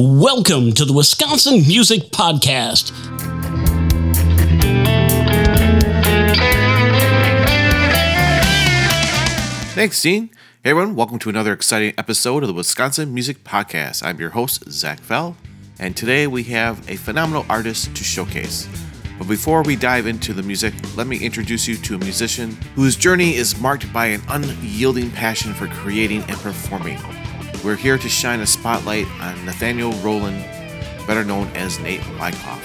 Welcome to the Wisconsin Music Podcast. Thanks, Dean. Hey, everyone, welcome to another exciting episode of the Wisconsin Music Podcast. I'm your host, Zach Fell, and today we have a phenomenal artist to showcase. But before we dive into the music, let me introduce you to a musician whose journey is marked by an unyielding passion for creating and performing. We're here to shine a spotlight on Nathaniel Roland, better known as Nate Wycoff.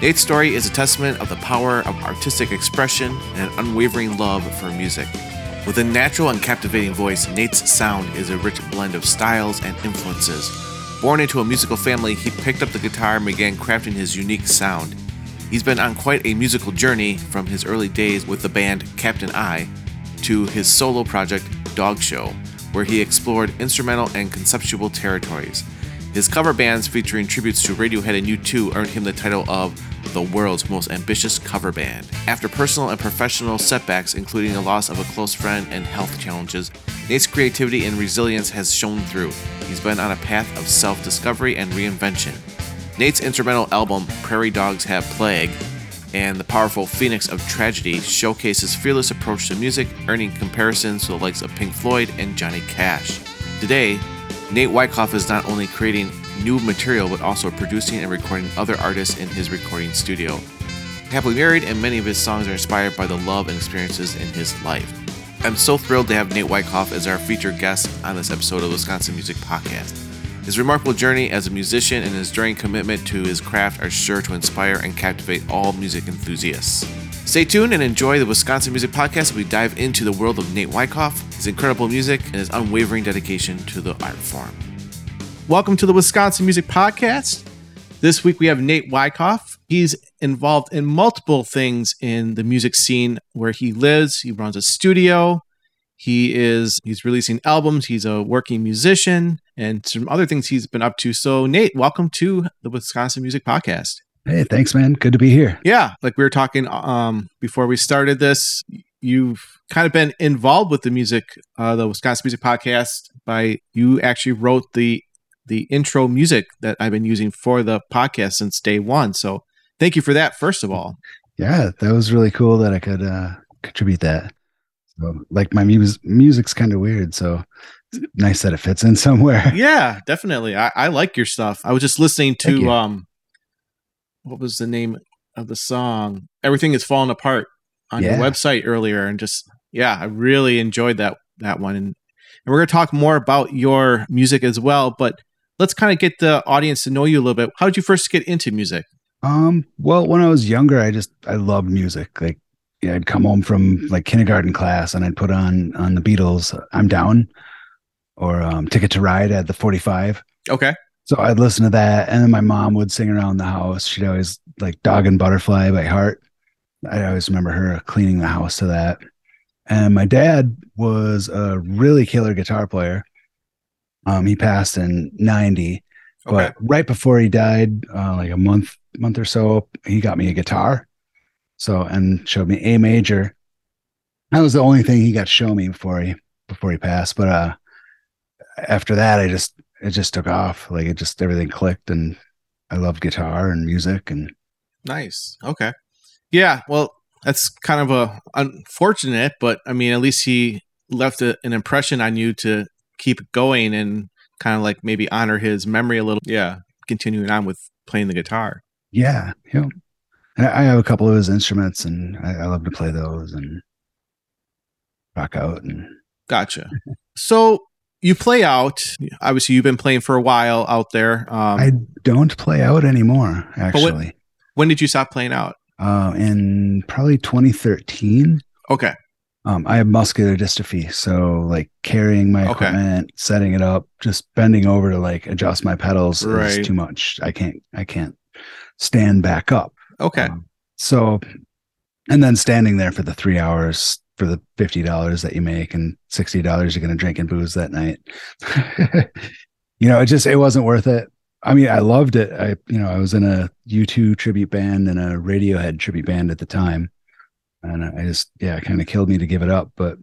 Nate's story is a testament of the power of artistic expression and an unwavering love for music. With a natural and captivating voice, Nate's sound is a rich blend of styles and influences. Born into a musical family, he picked up the guitar and began crafting his unique sound. He's been on quite a musical journey from his early days with the band Captain I to his solo project Dog Show, where he explored instrumental and conceptual territories. His cover bands featuring tributes to Radiohead and U2 earned him the title of the world's most ambitious cover band. After personal and professional setbacks, including the loss of a close friend and health challenges, Nate's creativity and resilience has shown through. He's been on a path of self discovery and reinvention. Nate's instrumental album, Prairie Dogs Have Plague, and the powerful Phoenix of Tragedy showcase his fearless approach to music, earning comparisons to the likes of Pink Floyd and Johnny Cash. Today, Nate Wycoff is not only creating new material but also producing and recording other artists in his recording studio. Happily married, and many of his songs are inspired by the love and experiences in his life. I'm so thrilled to have Nate Wycoff as our featured guest on this episode of Wisconsin Music Podcast. His remarkable journey as a musician and his enduring commitment to his craft are sure to inspire and captivate all music enthusiasts. Stay tuned and enjoy the Wisconsin Music Podcast as we dive into the world of Nate Wycoff, his incredible music, and his unwavering dedication to the art form. Welcome to the Wisconsin Music Podcast. This week we have Nate Wycoff. He's involved in multiple things in the music scene where he lives. He runs a studio. He is he's releasing albums. He's a working musician and some other things he's been up to. So Nate, welcome to the Wisconsin Music Podcast. Hey, thanks, man. Good to be here. Yeah, like we were talking um, before we started this, you've kind of been involved with the music, uh, the Wisconsin Music Podcast. By you actually wrote the the intro music that I've been using for the podcast since day one. So thank you for that, first of all. Yeah, that was really cool that I could uh, contribute that. So, like my music, music's kind of weird, so nice that it fits in somewhere. Yeah, definitely. I, I like your stuff. I was just listening to um, what was the name of the song? Everything is falling apart on Yeah. your website earlier, and just yeah, I really enjoyed that that one. And, and we're gonna talk more about your music as well, but let's kind of get the audience to know you a little bit. How did you first get into music? Um, well, when I was younger, I just I loved music. Like, yeah, I'd come home from like kindergarten class and I'd put on on the Beatles, "I'm Down," or um, "Ticket to Ride" at the 45. Okay. So I'd listen to that, and then my mom would sing around the house. She'd always like "Dog and Butterfly" by heart. I always remember her cleaning the house to that. And my dad was a really killer guitar player. Um, he passed in '90, Okay. but right before he died, uh, like a month month or so, he got me a guitar. So and showed me A major. That was the only thing he got to show me before he before he passed. But uh, after that, I just it just took off. Like it just everything clicked, and I loved guitar and music. And Nice. Okay. Yeah. Well, that's kind of a unfortunate, but I mean, at least he left a, an impression on you to keep going and kind of like maybe honor his memory a little. Yeah. Continuing on with playing the guitar. yeah, I I have a couple of his instruments, and I, I love to play those and rock out. And Gotcha. So you play out. Obviously, you've been playing for a while out there. Um, I don't play out anymore. Actually, when did you stop playing out? uh, in probably 2013. Okay. Um, I have muscular dystrophy, so like carrying my Okay. equipment, setting it up, just bending over to like adjust my pedals Right. is too much. I can't, I can't stand back up. Okay. Um, so, and then standing there for the three hours for the fifty dollars that you make and sixty dollars you're going to drink and booze that night. you know, it just it wasn't worth it. I mean, I loved it. I, you know, I was in a U2 tribute band and a Radiohead tribute band at the time, and I just, yeah, it kind of killed me to give it up. But,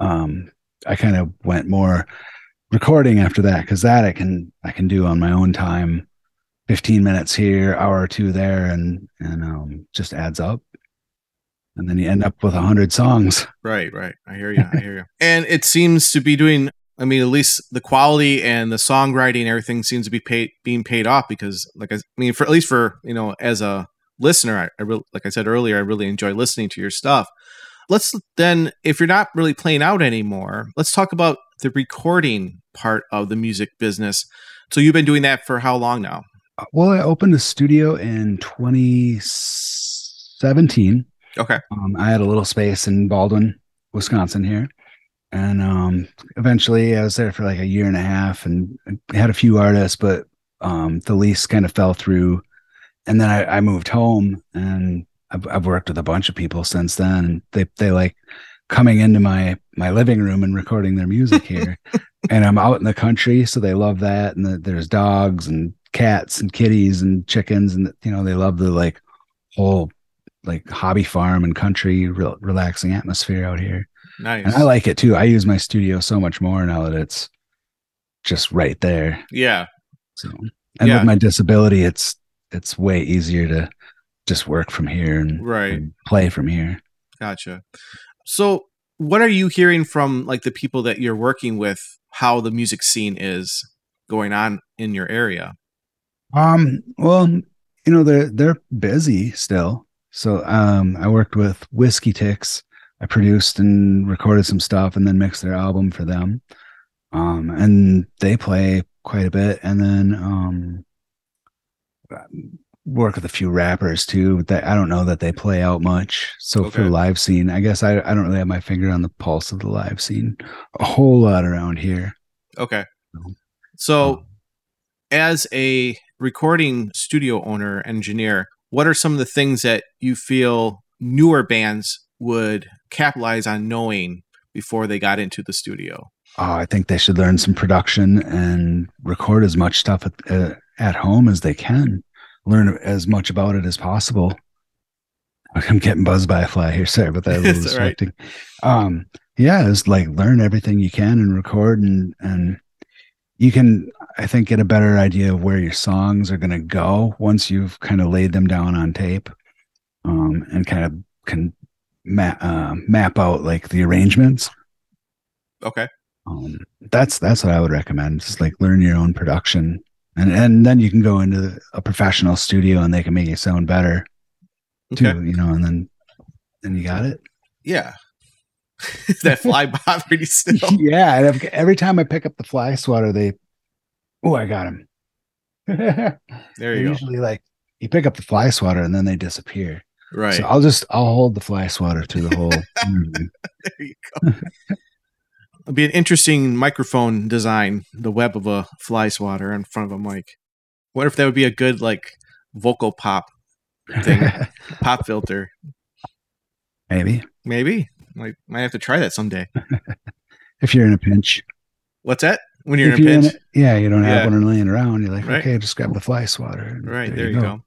um, I kind of went more recording after that because that I can I can do on my own time, fifteen minutes here, hour or two there, and and um, just adds up, and then you end up with a hundred songs. Right, right. I hear you. I hear you. And it seems to be doing. I mean, at least the quality and the songwriting, and everything seems to be paid being paid off because, like I, I mean, for at least for you know, as a listener, I, I really, like I said earlier, I really enjoy listening to your stuff. Let's then, if you're not really playing out anymore, let's talk about the recording part of the music business. So you've been doing that for how long now? Uh, well, I opened a studio in 2017. Okay. Um, I had a little space in Baldwin, Wisconsin here. And um, eventually I was there for like a year and a half and had a few artists, but um, the lease kind of fell through. And then I, I moved home and I've, I've, worked with a bunch of people since then. And they, they like coming into my, my living room and recording their music here. and I'm out in the country. So they love that. And the, there's dogs and cats and kitties and chickens. And, you know, they love the like whole like hobby farm and country re- relaxing atmosphere out here. Nice. And I like it too. I use my studio so much more now that it's just right there. Yeah. So, and Yeah. with my disability, it's it's way easier to just work from here and, Right. and play from here. Gotcha. So, what are you hearing from like the people that you're working with? How the music scene is going on in your area? Um, well, you know, they're they're busy still. So um I worked with Whiskey Ticks. I produced and recorded some stuff and then mixed their album for them. Um and they play quite a bit. And then um work with a few rappers too. But that I don't know that they play out much. So for Okay. the live scene, I guess I I don't really have my finger on the pulse of the live scene a whole lot around here. Okay. So, as a recording studio owner engineer, what are some of the things that you feel newer bands would capitalize on knowing before they got into the studio? Oh, I think they should learn some production and record as much stuff at, uh, at home as they can. Learn as much about it as possible. I'm getting buzzed by a fly here. Sorry but that. A little It's all right. distracting. Um, yeah, it's like learn everything you can and record and and you can I think get a better idea of where your songs are going to go once you've kind of laid them down on tape, um, and kind of can map uh, map out like the arrangements Okay. um, that's that's what I would recommend. Just like learn your own production, and and then you can go into a professional studio and they can make it sound better too. Okay. You know, and then then you got it. Yeah. Is that fly bothering you still? yeah, and every time I pick up the fly swatter, they, oh, I got him. There you go. usually like you pick up the fly swatter and then they disappear. Right. So I'll just I'll hold the fly swatter through the whole. there you go. It'll be an interesting microphone design, the web of a fly swatter in front of a mic. What if that would be a good like vocal pop thing, pop filter? Maybe Maybe. Like might have to try that someday. if you're in a pinch. What's that? When you're if in a pinch? in yeah, you don't Yeah. have one laying around. You're like, Right. okay, just grab the fly swatter. right, there, you go.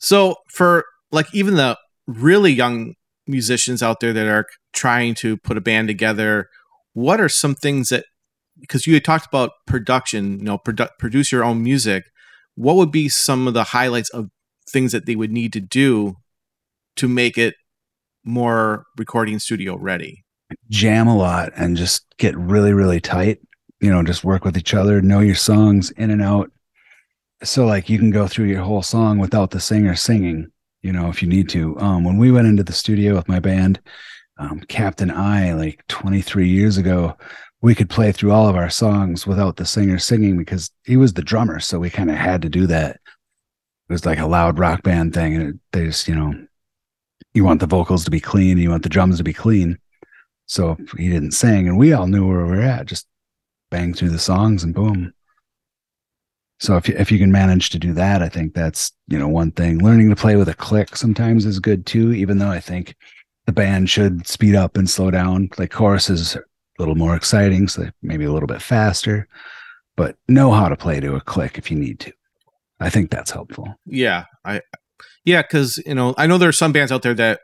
So for like even the really young musicians out there that are trying to put a band together, what are some things that because you had talked about production, you know, produ- produce your own music. What would be some of the highlights of things that they would need to do to make it more recording studio ready? jam a lot and just get really really tight you know just work with each other know your songs in and out. So like you can go through your whole song without the singer singing you know if you need to. Um when we went into the studio with my band um captain i like 23 years ago we could play through all of our songs without the singer singing because he was the drummer so we kind of had to do that. It was like a loud rock band thing and it, they just you know you want the vocals to be clean you want the drums to be clean. So he didn't sing, and we all knew where we were at. Just bang through the songs and boom. So if you, if you can manage to do that, I think that's you know one thing. Learning to play with a click sometimes is good too. Even though I think the band should speed up and slow down. Like chorus is a little more exciting, so maybe a little bit faster. But know how to play to a click if you need to. I think that's helpful. Yeah, I yeah, because you know I know there are some bands out there that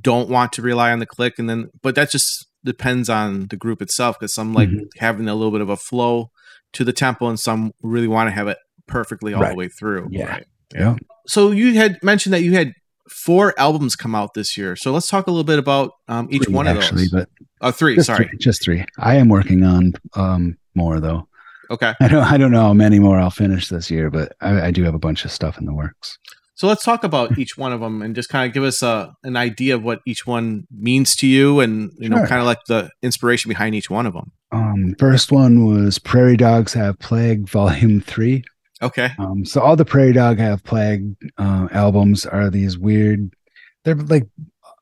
don't want to rely on the click, and then but that's just depends on the group itself because some like Mhm. having a little bit of a flow to the tempo, and some really want to have it perfectly all the way through. Yeah. Right. Yeah. So you had mentioned that you had four albums come out this year. So let's talk a little bit about um, each Three, one of those. actually, those. but oh, three. just Sorry. three, just three. I am working on um more though. Okay. I don't I don't know how many more I'll finish this year, but I, I do have a bunch of stuff in the works. So let's talk about each one of them and just kind of give us a an idea of what each one means to you, and you know, kind of like the inspiration behind each one of them. Um, first one was Prairie Dogs Have Plague, Volume Three. Okay. Um, so all the Prairie Dog Have Plague uh, albums are these weird. They're like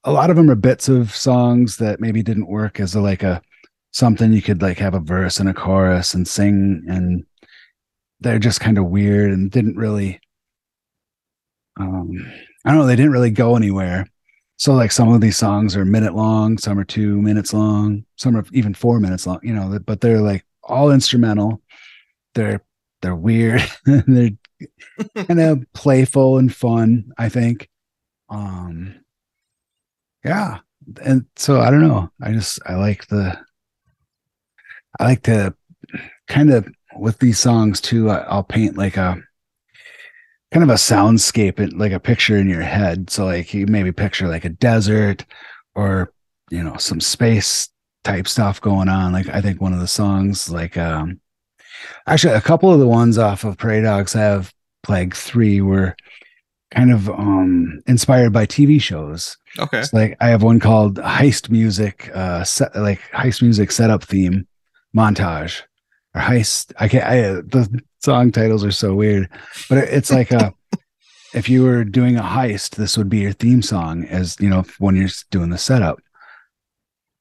a lot of them are bits of songs that maybe didn't work as a like a something you could like have a verse and a chorus and sing, and they're just kind of weird and didn't really. Um, I don't know. They didn't really go anywhere. So like some of these songs are a minute long, some are two minutes long, some are even four minutes long. You know, but they're like all instrumental. They're they're weird. they're kind of playful and fun. I think. Um. Yeah, and so I don't know. I just I like the. I like to kind of with these songs too. I, I'll paint like a kind of a soundscape and like a picture in your head. So like you maybe picture like a desert or you know some space type stuff going on. Like I think one of the songs like um actually a couple of the ones off of Prairie Dogs have Plague 3 were kind of um inspired by TV shows. Okay. It's like I have one called Heist Music uh set, like Heist Music setup theme montage or heist I can't I the song titles are so weird but it's like a if you were doing a heist this would be your theme song as you know when you're doing the setup.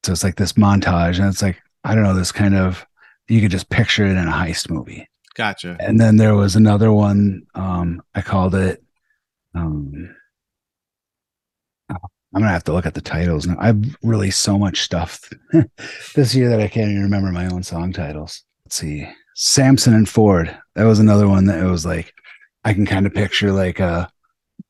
So it's like this montage and it's like i don't know this kind of you could just picture it in a heist movie. Gotcha. and then there was another one um i called it um oh, i'm gonna have to look at the titles now. I've released so much stuff this year that i can't even remember my own song titles. Let's see. Samson and ford that was another one that it was like i can kind of picture like uh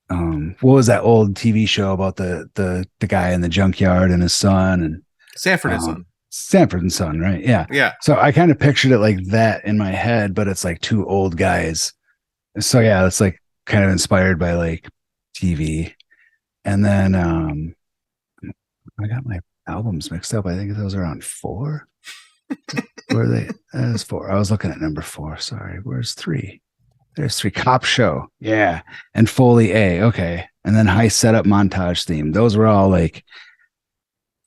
um what was that old tv show about the the the guy in the junkyard and his son and Sanford and uh, Son. sanford and son right yeah Yeah. so I kind of pictured it like that in my head, but it's like two old guys. So yeah, it's like kind of inspired by like TV. And then um I got my albums mixed up. I think those are on four. Where are they? That's four. I was looking at number four. Sorry. Where's three? There's three. Cop show. Yeah. And Foley A. Okay. And then high setup montage theme. Those were all like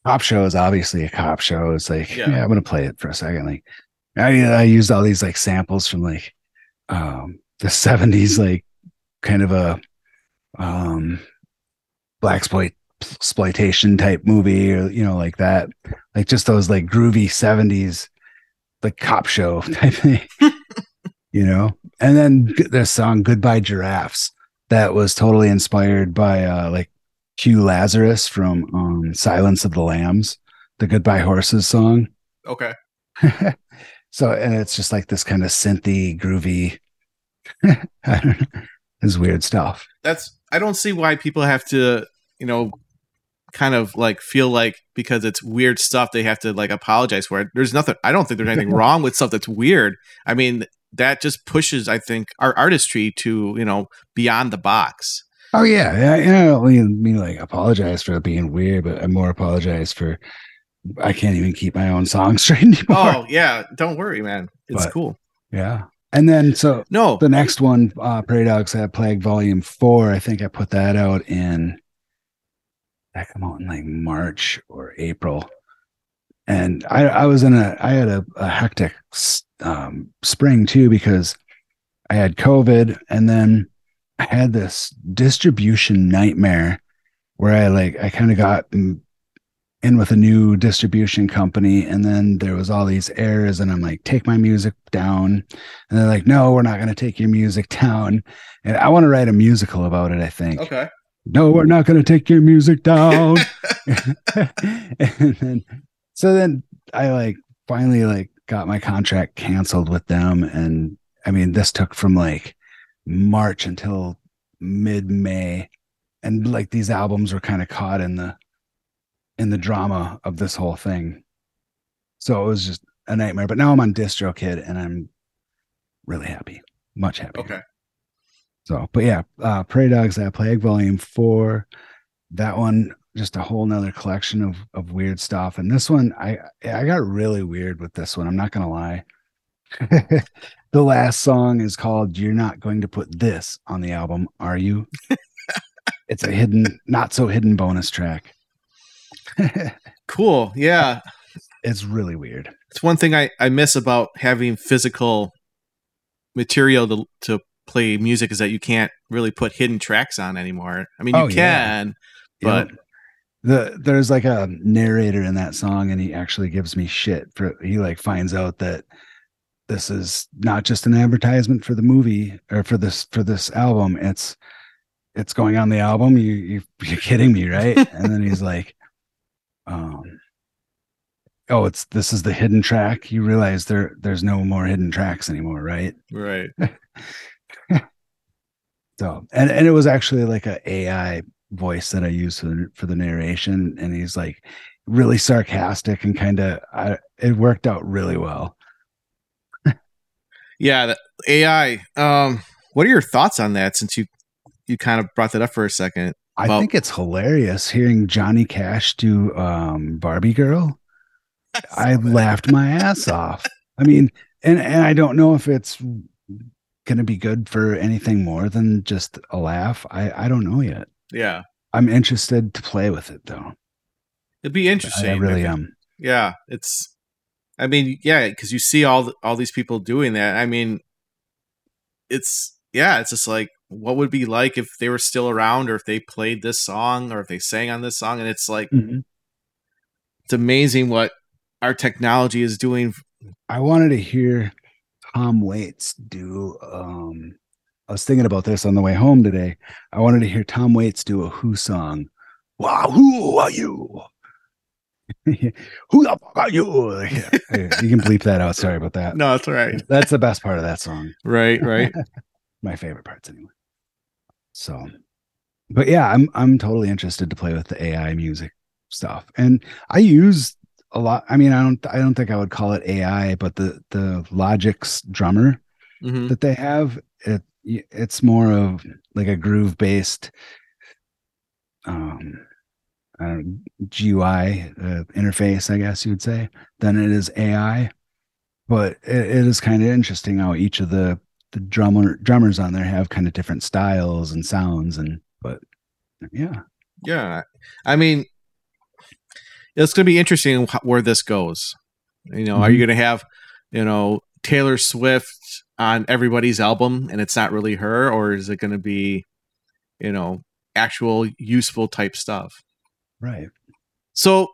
cop show is obviously a cop show. It's like, Yeah. yeah, I'm gonna play it for a second. Like I I used all these like samples from like um the 70s, like kind of a um black exploit exploitation type movie or you know like that like just those like groovy 70s like cop show type thing you know? And then the song goodbye giraffes that was totally inspired by uh like Q Lazzarus from um Silence of the Lambs the goodbye horses song. Okay. so and it's just like this kind of synthy groovy I don't know it's weird stuff. That's I don't see why people have to, you know, kind of like feel like because it's weird stuff they have to like apologize for it. There's nothing I don't think there's anything wrong with stuff that's weird. I mean, that just pushes I think our artistry to, you know, beyond the box. Oh yeah, yeah. yeah, I don't mean, mean like apologize for being weird, but I more apologize for I can't even keep my own song straight anymore. Oh, yeah, don't worry, man. It's But- cool. yeah. And then so No. the next one, uh Prairie Dogs Have Plague Volume Four. I think I put that out in that come out in like March or April. And I I was in a I had a, a hectic um spring too because I had COVID and then I had this distribution nightmare where I like I kind of got mm, in with a new distribution company and then there was all these errors and I'm like take my music down and they're like no we're not going to take your music down and I want to write a musical about it I think Okay. No we're not going to take your music down and then so then I like finally like got my contract canceled with them and I mean this took from like March until mid May and like these albums were kind of caught in the in the drama of this whole thing So it was just a nightmare. But now I'm on DistroKid and I'm really happy, much happy. Okay. So, but yeah, uh, Prairie Dogs That Plague Volume Four, that one just a whole nother collection of of weird stuff. And this one, I I got really weird with this one. I'm not gonna lie. the last song is called "You're Not Going to Put This on the album, Are You?" it's a hidden, not so hidden bonus track. Cool. Yeah. it's really weird. It's one thing I, I miss about having physical material to, to play music is that you can't really put hidden tracks on anymore. I mean, you Oh, yeah. can, know, but the there's like a narrator in that song and he actually gives me shit for he like finds out that this is not just an advertisement for the movie or for this for this album it's it's going on the album you, you you're kidding me right and then he's like um oh it's this is the hidden track you realize there there's no more hidden tracks anymore right right. So, and and it was actually like a AI voice that I used for the, for the narration, and he's like really sarcastic and kind of. It worked out really well. Yeah. The AI. Um, what are your thoughts on that since you, you kind of brought that up for a second? I Well- think it's hilarious hearing Johnny Cash do um, Barbie Girl. I laughed my ass off. I mean, and and I don't know if it's going to be good for anything more than just a laugh. I I don't know yet. Yeah. I'm interested to play with it though. It'd be interesting. I really am. Yeah. It's, I mean, yeah, because you see all, all these people doing that. I mean, it's, yeah, it's just like, what would it be like if they were still around or if they played this song or if they sang on this song? And it's like, Mhm. it's amazing what our technology is doing. I wanted to hear Tom Waits do. Um, I was thinking about this on the way home today. I wanted to hear Tom Waits do a Who song. Wow, who are you? who the fuck are you? Yeah, you can bleep that out. Sorry about that. No, that's all right. That's the best part of that song. Right, right. My favorite parts, anyway. So, but yeah, I'm I'm totally interested to play with the AI music stuff, and I use a lot. I mean, I don't I don't think I would call it AI, but the the Logic's drummer hmm that they have it it's more of like a groove based um I don't know, GUI uh, interface, I guess you would say, than it is AI. But it, it is kind of interesting how each of the the drummer drummers on there have kind of different styles and sounds and but yeah Yeah. I mean, it's going to be interesting where this goes. You know, are you going to have, you know, Taylor Swift on everybody's album and it's not really her, or is it going to be, you know, actual useful type stuff? right So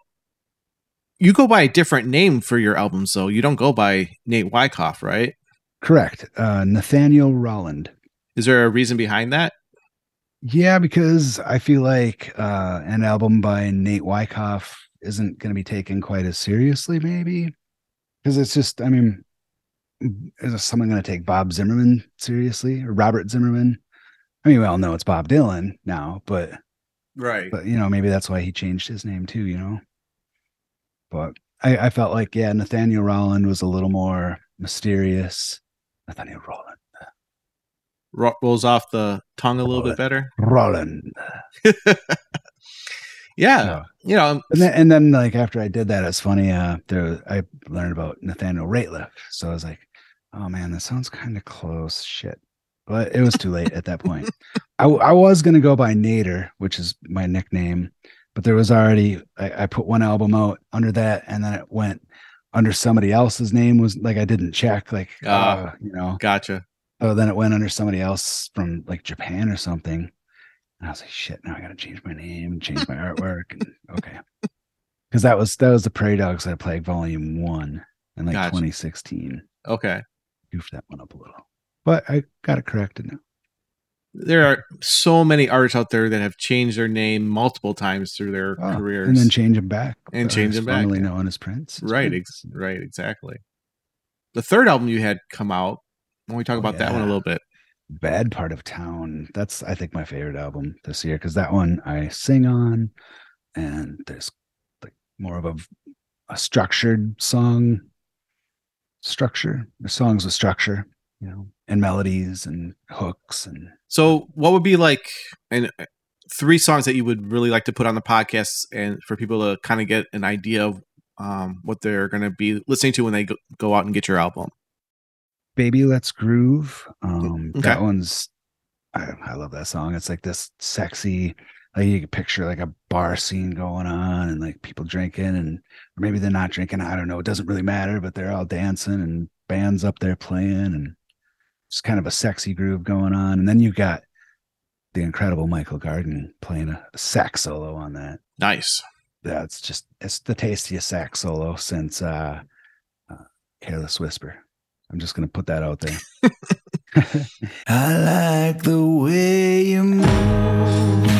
you go by a different name for your albums, though. You don't go by Nate Wycoff, right? correct uh Nathaniel Roland Is there a reason behind that? Yeah, because I feel like uh, an album by Nate Wycoff isn't going to be taken quite as seriously, maybe. Because it's just, I mean, is someone going to take Bob Zimmerman seriously or Robert Zimmerman? I mean, we all know it's Bob Dylan now, but Right. but you know, maybe that's why he changed his name too. You know, but I, I felt like yeah, Nathaniel Roland was a little more mysterious. Nathaniel Roland, Ro- rolls off the tongue a little Roll bit better. Roland. Yeah. Yeah. You know, And then, and then like after I did that, it's funny. Uh, there I learned about Nathaniel Rateliff, so I was like, "Oh man, that sounds kind of close." Shit, but it was too late at that point. I was gonna go by Nater, which is my nickname, but there was already I, I put one album out under that, and then it went under somebody else's name. Was like I didn't check, like Ah. uh, you know. gotcha. Oh, then it went under somebody else from like Japan or something. And I was like, shit, now I gotta change my name and change my artwork. And okay. Cause that was that was the Prairie Dogs that played Volume One in like Gotcha. 2016. Okay. Goofed that one up a little. But I got it corrected now. There are so many artists out there that have changed their name multiple times through their Oh, careers. And then change them back. And Uh, change them back, Formerly yeah. known as Prince. It's right, Prince. ex- right, exactly. The third album you had come out. When we talk Oh, about that one a little bit. Bad Part of Town. That's I think my favorite album this year because that one I sing on, and there's like more of a, a structured song structure. The songs with structure, you know, and melodies and hooks and So, what would be like and three songs that you would really like to put on the podcast and for people to kind of get an idea of um, what they're going to be listening to when they go, go out and get your album? Baby Let's Groove. Um, Okay. That one's, I, I love that song. It's like this sexy, like you can picture like a bar scene going on and like people drinking and maybe they're not drinking. I don't know. It doesn't really matter, but they're all dancing and bands up there playing and it's kind of a sexy groove going on. And then you got the incredible Michael Garden playing a, a sax solo on that. Nice. That's just, it's the tastiest sax solo since uh, uh, Careless Whisper. I'm just going to put that out there. I like the way you move.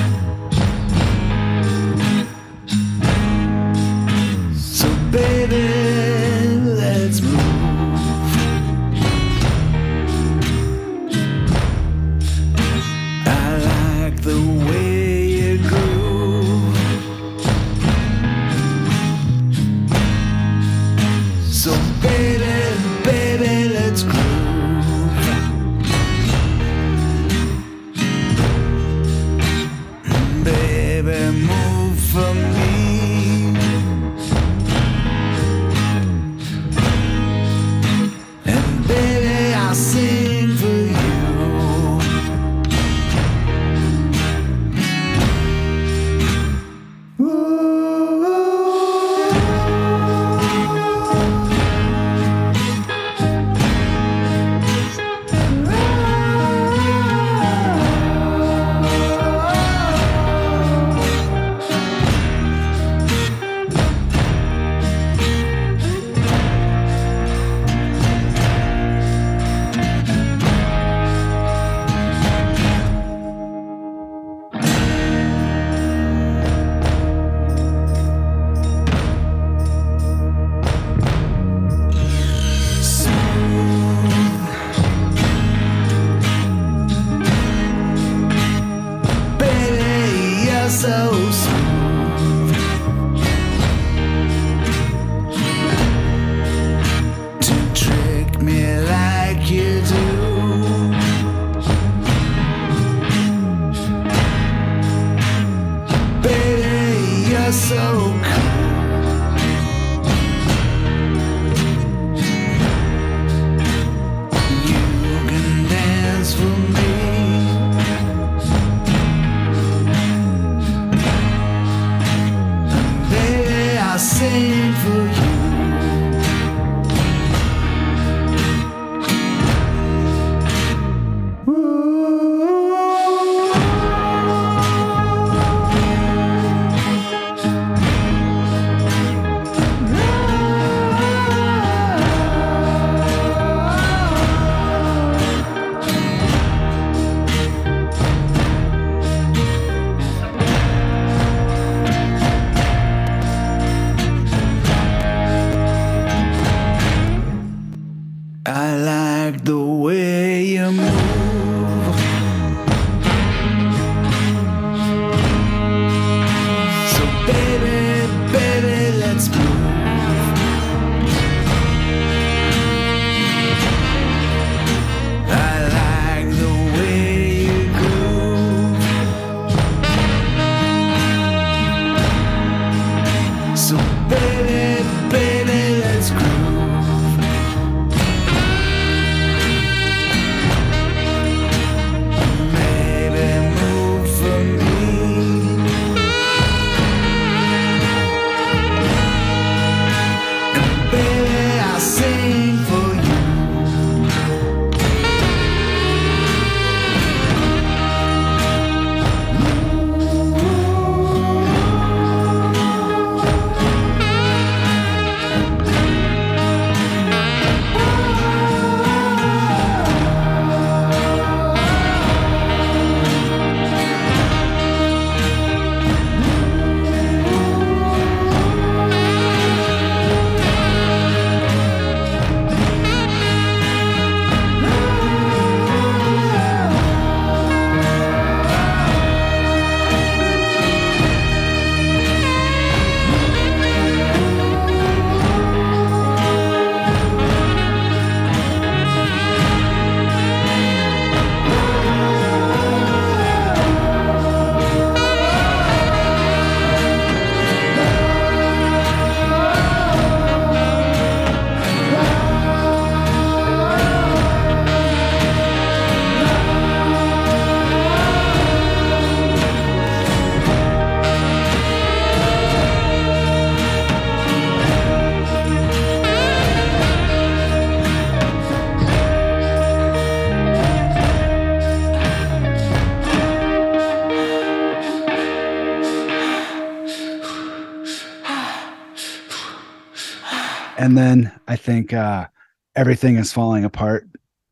And then I think uh, everything is falling apart.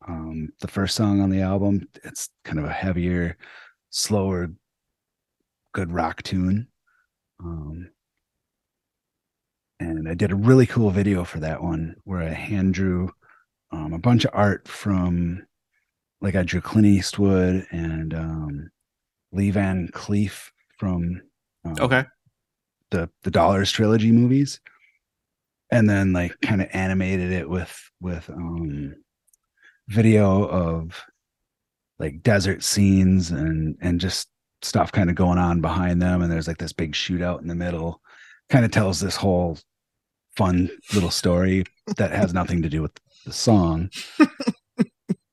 Um, the first song on the album, it's kind of a heavier, slower, good rock tune. Um, and I did a really cool video for that one where I hand drew um, a bunch of art from, like I drew Clint Eastwood and um, Lee Van Cleef from um, Okay. the the Dollars trilogy movies, and then like kind of animated it with with um video of like desert scenes and and just stuff kind of going on behind them and there's like this big shootout in the middle kind of tells this whole fun little story that has nothing to do with the song.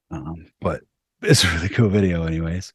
Um but it's a really cool video anyways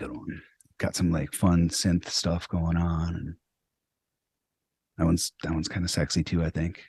good one. Got some like fun synth stuff going on. And that one's that one's kind of sexy too, I think.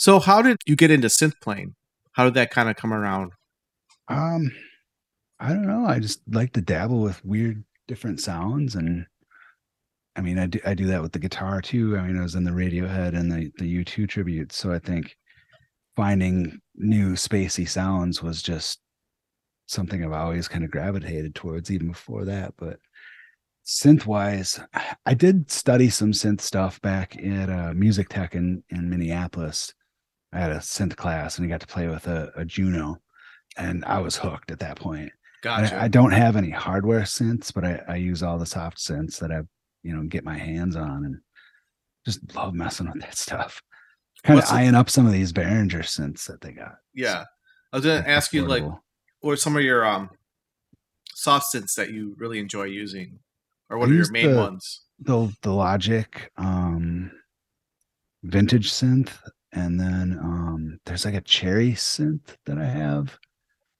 So, how did you get into synth playing? How did that kind of come around? Um, I don't know. I just like to dabble with weird different sounds and I mean I do I do that with the guitar too. I mean I was in the Radiohead and the the U2 tributes. So I think finding new spacey sounds was just something I've always kind of gravitated towards even before that. But synth wise, I did study some synth stuff back at uh, Music Tech in, in Minneapolis. I had a synth class and I got to play with a, a Juno. and I was hooked at that point. Gotcha. I, I don't have any hardware synths, but I, I use all the soft synths that I, you know, get my hands on and just love messing with that stuff. Kind of What's the- eyeing up some of these Behringer synths that they got. yeah. I was gonna ask you like, Affordable. what some of your um soft synths that you really enjoy using, or what I are your main the- ones? the the Logic um vintage synth, and then um there's like a cherry synth that I have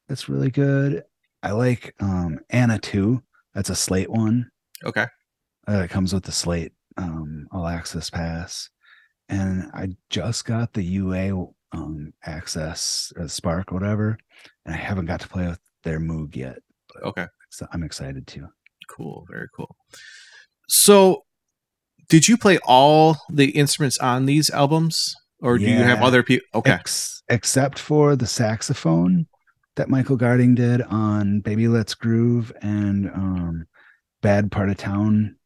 that's really good. I like um ANA 2. That's a slate one. Okay. Uh, it comes with the slate um all access pass. And I just got the UA um access uh, Spark whatever, and I haven't got to play with their Moog yet. Okay. So I'm excited to. Cool. Very cool. So, did you play all the instruments on these albums, or do you have other people? Okay. Ex- except for the saxophone that Michael Garding did on Baby Let's Groove and um, Bad Part of Town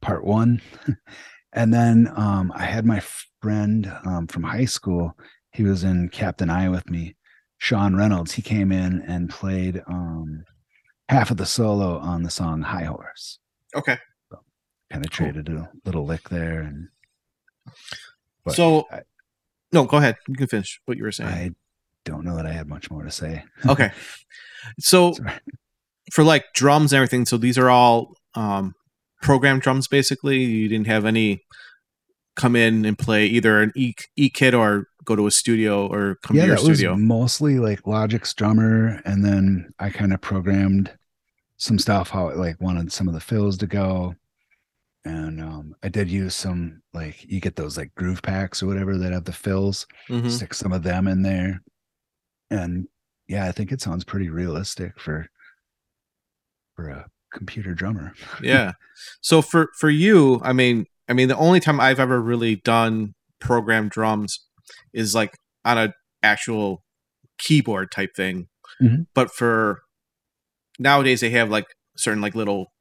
Part One. and then um, I had my friend um, from high school. He was in Captain i with me, Sean Reynolds. He came in and played um, half of the solo on the song High Horse. Okay. Kind of traded a little lick there. And so, I- no, go ahead. You can finish what you were saying. I don't know that I had much more to say. okay. So, Sorry. for like drums and everything, so these are all um, programmed drums. Basically, you didn't have any come in and play either an e e kit or go to a studio or come yeah, to your studio. was mostly like Logic's drummer, and then I kind of programmed some stuff how I like wanted some of the fills to go, and um, I did use some like you get those like groove packs or whatever that have the fills, Mhm. stick some of them in there, and yeah, I think it sounds pretty realistic for for a computer drummer. yeah so for for you i mean i mean the only time i've ever really done programmed drums is like on a actual keyboard type thing Mhm. but for nowadays they have like certain like little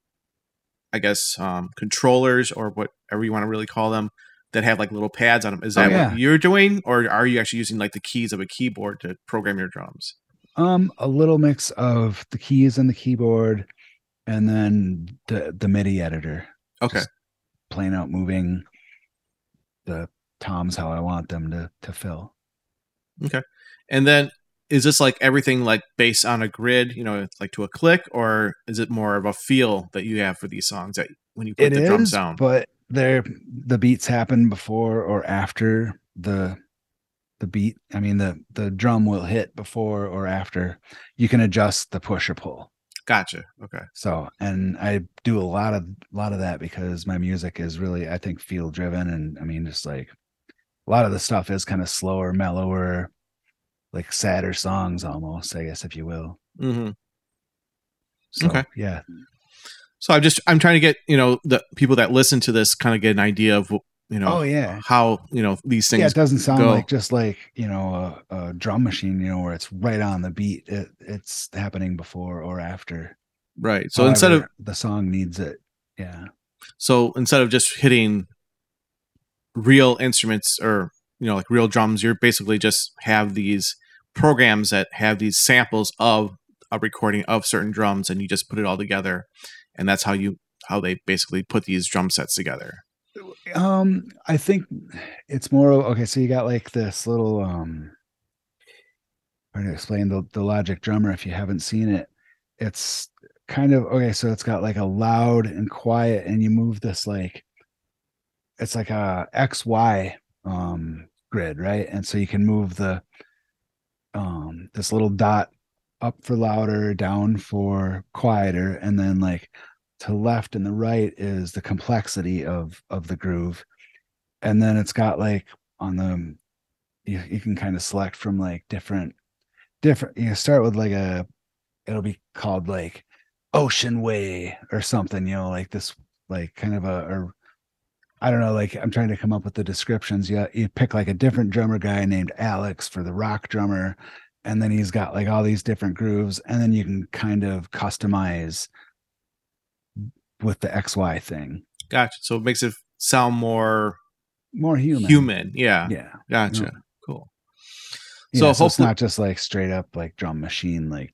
i guess um controllers or whatever you want to really call them that have like little pads on them is Oh, that yeah. what you're doing or are you actually using like the keys of a keyboard to program your drums Um, a little mix of the keys and the keyboard, and then the the MIDI editor. okay Just playing out moving the toms how I want them to to fill. Okay, and then is this like everything like based on a grid, you know, like to a click, or is it more of a feel that you have for these songs that when you put It the drums is, down? but there the beats happen before or after the the beat. I mean the the drum will hit before or after. You can adjust the push or pull. Gotcha. Okay. So, and I do a lot of a lot of that because my music is really, I think, feel driven, and I mean, just like a lot of the stuff is kind of slower, mellower, like sadder songs, almost, I guess, if you will. hmm So, Okay. yeah, So I'm just I'm trying to get you know the people that listen to this kind of get an idea of you know oh yeah, how you know these things. yeah. It doesn't sound go. like just like you know a, a drum machine, you know, where it's right on the beat. It, it's happening before or after. right. So instead of the song needs it, yeah, so instead of just hitting real instruments or you know like real drums, you're basically just have these programs that have these samples of a recording of certain drums, and you just put it all together, and that's how you how they basically put these drum sets together. Um, I think it's more okay. So you got like this little um trying to explain the the logic drummer if you haven't seen it. It's kind of okay, so it's got like a loud and quiet, and you move this like it's like a XY um grid, right? And so you can move the um this little dot up for louder, down for quieter, and then like to left and the right is the complexity of of the groove. And then it's got like on the you, you can kind of select from like different different you start with like a it'll be called like ocean way or something you know like this like kind of a or i don't know like i'm trying to come up with the descriptions yeah you pick like a different drummer guy named alex for the rock drummer and then he's got like all these different grooves and then you can kind of customize with the xy thing Gotcha. So it makes it sound more more human human. Yeah. yeah Gotcha. Yeah. Cool. Yeah, So so, it's not just like straight up like drum machine, like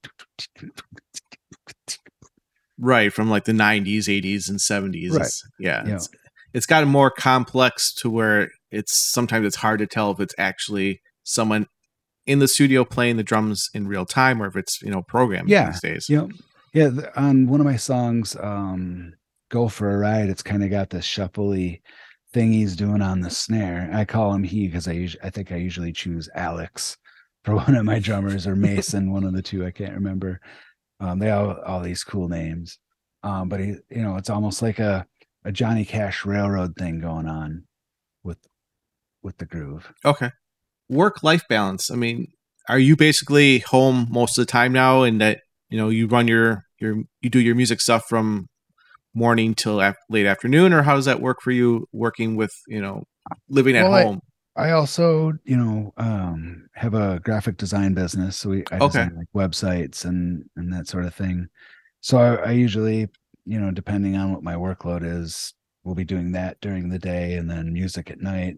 right from like the 90s 80s and 70s Right. Yeah, Yeah. It's, it's gotten more complex to where it's sometimes it's hard to tell if it's actually someone in the studio playing the drums in real time or if it's you know programmed Yeah, these days know, yeah. On one of my songs, um, "Go for a Ride," it's kind of got this shuffly thing he's doing on the snare. I call him he because I usually I think I usually choose Alex for one of my drummers or Mason, one of the two. I can't remember. Um, they all all these cool names. Um, but he, you know, it's almost like a a Johnny Cash Railroad thing going on with with the groove. okay work life balance i mean are you basically home most of the time now and that you know you run your your you do your music stuff from morning till af- late afternoon or how does that work for you working with you know living at Well, I- home I also, you know, um, have a graphic design business, so we I Okay. design like websites and and that sort of thing. So I, I usually, you know, depending on what my workload is, we'll be doing that during the day, and then music at night.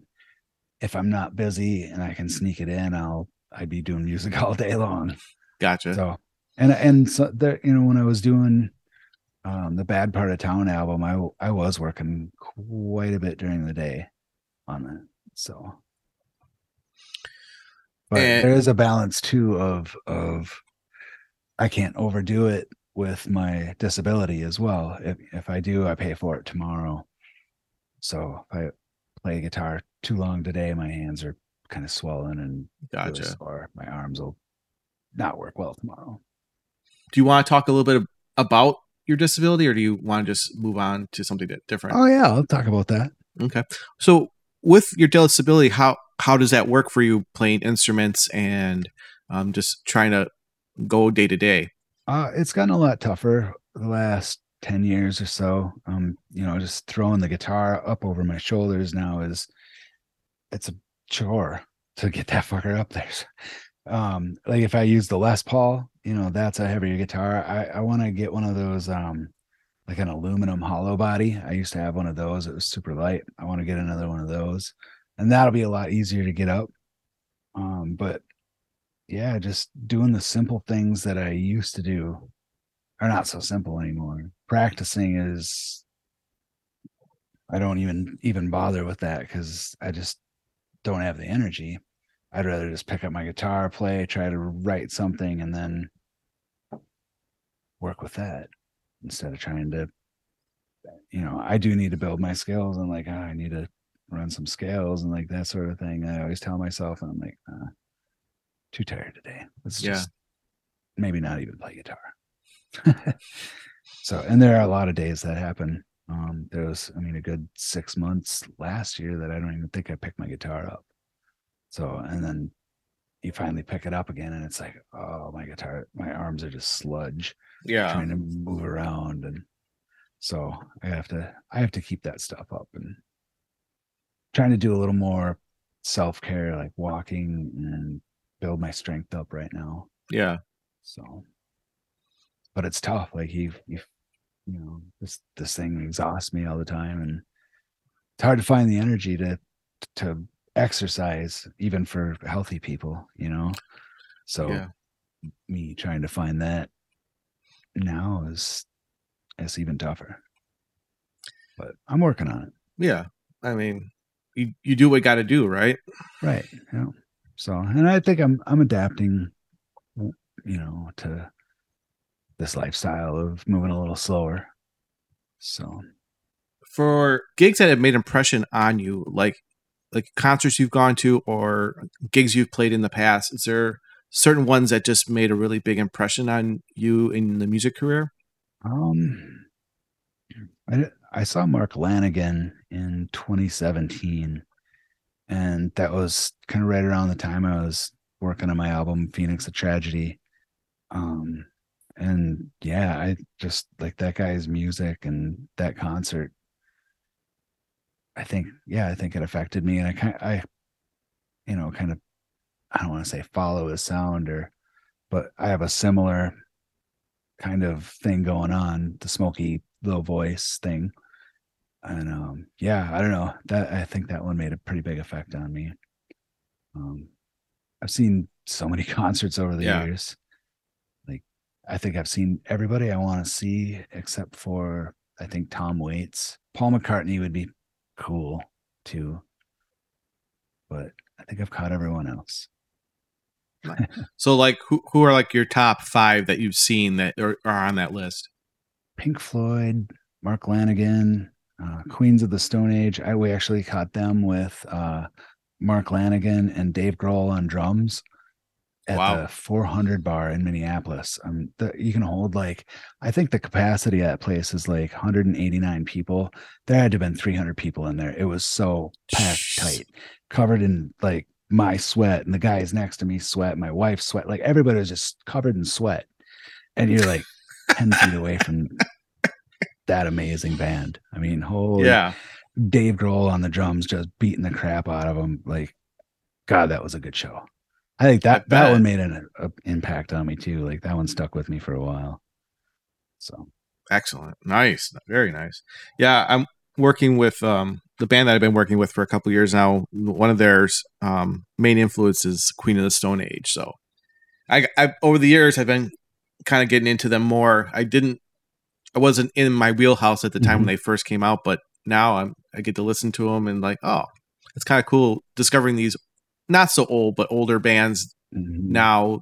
If I'm not busy and I can sneak it in, I'll I'd be doing music all day long. gotcha So and and so there, you know, when I was doing um, the Bad Part of Town album, I I was working quite a bit during the day on it. So, but And- there is a balance too of of I can't overdo it with my disability as well. If if I do, I pay for it tomorrow. So if I play guitar too long today, my hands are kind of swollen and really gotcha sore. My arms will not work well tomorrow. do you want to talk a little bit about your disability or do you want to just move on to something different Oh yeah, I'll talk about that. okay so with your disability how how does that work for you playing instruments and um, just trying to go day to day Uh, it's gotten a lot tougher the last 10 years or so. Um, you know, just throwing the guitar up over my shoulders now is it's a chore to get that fucker up there. Um, like if I use the Les Paul, you know, that's a heavier guitar. I, I want to get one of those um like an aluminum hollow body. I used to have one of those. It was super light. I want to get another one of those. And that'll be a lot easier to get up. Um, but yeah, just doing the simple things that I used to do are not so simple anymore. Practicing is I don't even even bother with that because I just don't have the energy. I'd rather just pick up my guitar, play, try to write something, and then work with that instead of trying to. You know, I do need to build my skills and like oh, I need to run some scales and like that sort of thing. I always tell myself, and I'm like, uh, too tired today. Let's Yeah. just maybe not even play guitar. so, and there are a lot of days that happen. Um, there was, I mean, a good six months last year that I don't even think I picked my guitar up. So, and then you finally pick it up again, and it's like, oh, my guitar, my arms are just sludge yeah trying to move around, and so I have to, I have to keep that stuff up and trying to do a little more self care, like walking and build my strength up right now. yeah So, but it's tough. Like he, you, you know, this this thing exhausts me all the time, and it's hard to find the energy to to exercise, even for healthy people. You know, so Yeah. me trying to find that now is is even tougher. But I'm working on it. yeah i mean you, you do what you got to do right Right. Yeah. So, and I think I'm I'm adapting, you know, to this lifestyle of moving a little slower. So, for gigs that have made impression on you like like concerts you've gone to or gigs you've played in the past is there certain ones that just made a really big impression on you in the music career? Um, I I saw Mark Lanegan in 2017, and that was kind of right around the time I was working on my album Phoenix a Tragedy. Um, and yeah, I just like that guy's music and that concert. I think, yeah, I think it affected me, and I kind, I, you know, kind of, I don't want to say follow his sound or, but I have a similar kind of thing going on, the smoky low voice thing, and um, yeah, I don't know that I think that one made a pretty big effect on me. Um, I've seen so many concerts over the Yeah. years. Like I think I've seen everybody I want to see except for I think Tom Waits. Paul McCartney would be cool too. But I think I've caught everyone else. So, like, who who are like your top five that you've seen that are, are on that list? Pink Floyd, Mark Lanegan, uh, Queens of the Stone Age. I we actually caught them with uh, Mark Lanegan and Dave Grohl on drums at Wow. the 400 bar in Minneapolis. Um, the, you can hold like I think the capacity at that place is like 189 people. There had to have been 300 people in there. It was so packed Jeez. tight, covered in like my sweat, and the guys next to me sweat, my wife sweat. Like everybody was just covered in sweat, and you're like 10 feet away from that amazing band. I mean, holy Yeah, Dave Grohl on the drums just beating the crap out of them. Like, God, that was a good show. I think that I that one made an a, impact on me too. Like that one stuck with me for a while. So excellent, nice, very nice. Yeah, I'm working with um the band that I've been working with for a couple years now. One of their um main influences Queen of the Stone Age. So, I, I over the years I've been kind of getting into them more. I didn't, I wasn't in my wheelhouse at the time when they first came out, but now I'm I get to listen to them and like, oh, it's kind of cool discovering these not so old but older bands mhm. now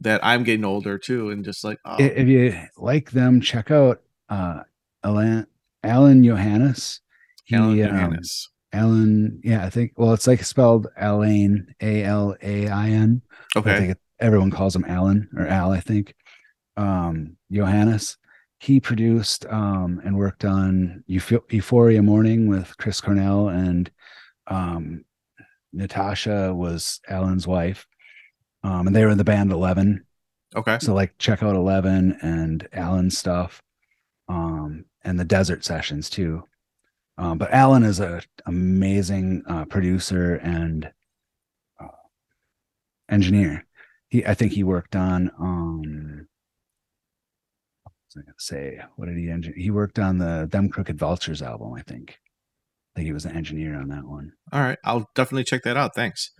that I'm getting older too, and just like, oh, if you like them, check out uh Alan Alan Johannes. He, Alan um, Johannes. Alan, yeah, I think. Well, it's like spelled Alain, A L A I N. I Okay, think it, everyone calls him Alan or Al, I think. Um, Johannes. He produced um, and worked on Euphoria Morning with Chris Cornell, and um, Natasha was Alan's wife. Um, and they were in the band Eleven. okay, So, like, check out Eleven and Alan's stuff, um, and the Desert Sessions too. Um, but Alan is a amazing uh, producer and uh, engineer. He, I think he worked on. I gonna say? What did he engineer? He worked on the Them Crooked Vultures album. I think. I think he was an engineer on that one. all right. I'll definitely check that out. Thanks.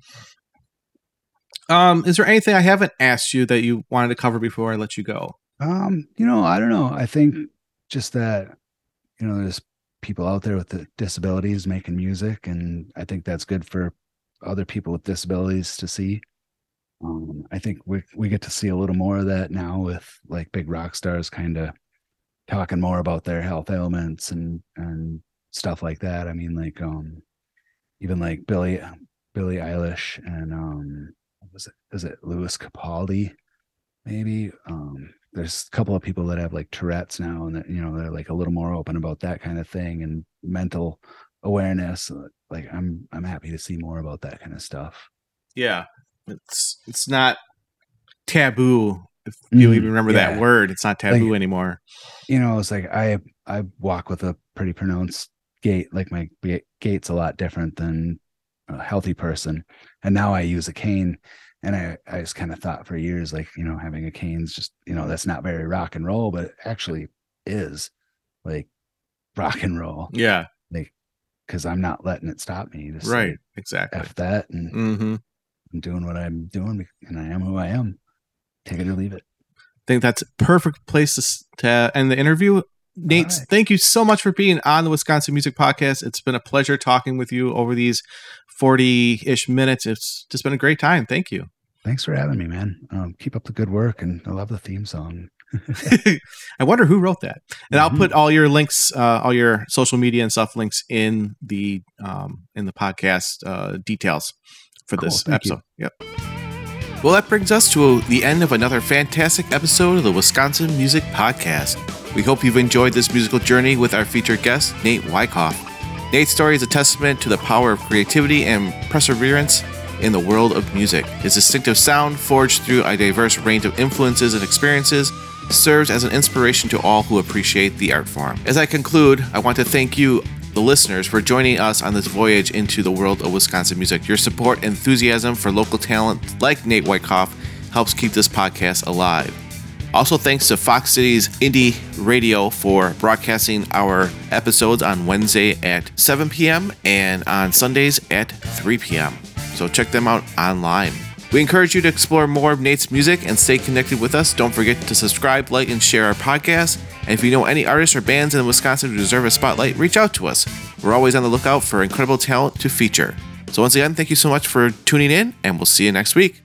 Um, is there anything I haven't asked you that you wanted to cover before I let you go? Um, you know, I don't know. I think just that, you know, there's people out there with the disabilities making music, and I think that's good for other people with disabilities to see. Um, I think we we get to see a little more of that now with like big rock stars kind of talking more about their health ailments and and stuff like that. I mean, like um, even like Billy Billie Eilish and um, was it? Is it Lewis Capaldi? Maybe um, there's a couple of people that have like Tourette's now, and that you know they're like a little more open about that kind of thing and mental awareness. Like I'm I'm happy to see more about that kind of stuff. Yeah, it's it's not taboo. If you Mm, even remember yeah. that word, it's not taboo Like- anymore. you know, it's like I I walk with a pretty pronounced gait. Like my ga- gait's a lot different than a healthy person, and now I use a cane. And I I just kind of thought for years, like you know, having a cane's just you know that's not very rock and roll, but it actually is like rock and roll Yeah, Like, because I'm not letting it stop me. Right. like, Exactly. f that, and Mm-hmm. I'm doing what I'm doing, and I am who I am. Take it or leave it. I think that's a perfect place to, to end the interview. Nate, right. thank you so much for being on the Wisconsin Music Podcast. It's been a pleasure talking with you over these 40 ish minutes. It's just been a great time. Thank you. Thanks for having me, man. Um, keep up the good work, and I love the theme song. I wonder who wrote that. And I'll Mhm. put all your links, uh, all your social media and stuff links in the um, in the podcast uh, details for Cool, this thank you. episode. Yep. Well, that brings us to the end of another fantastic episode of the Wisconsin Music Podcast. We hope you've enjoyed this musical journey with our featured guest, Nate Wycoff. Nate's story is a testament to the power of creativity and perseverance in the world of music. His distinctive sound, forged through a diverse range of influences and experiences, serves as an inspiration to all who appreciate the art form. As I conclude, I want to thank you, the listeners, for joining us on this voyage into the world of Wisconsin music. Your support enthusiasm for local talent like Nate Wycoff helps keep this podcast alive. Also, thanks to Fox Cities Indie Radio for broadcasting our episodes on Wednesday at 7 p.m. and on Sundays at 3 p.m. So check them out online. We encourage you to explore more of Nate's music and stay connected with us. Don't forget to subscribe, like, and share our podcast. And if you know any artists or bands in Wisconsin who deserve a spotlight, reach out to us. We're always on the lookout for incredible talent to feature. So, once again, thank you so much for tuning in, and we'll see you next week.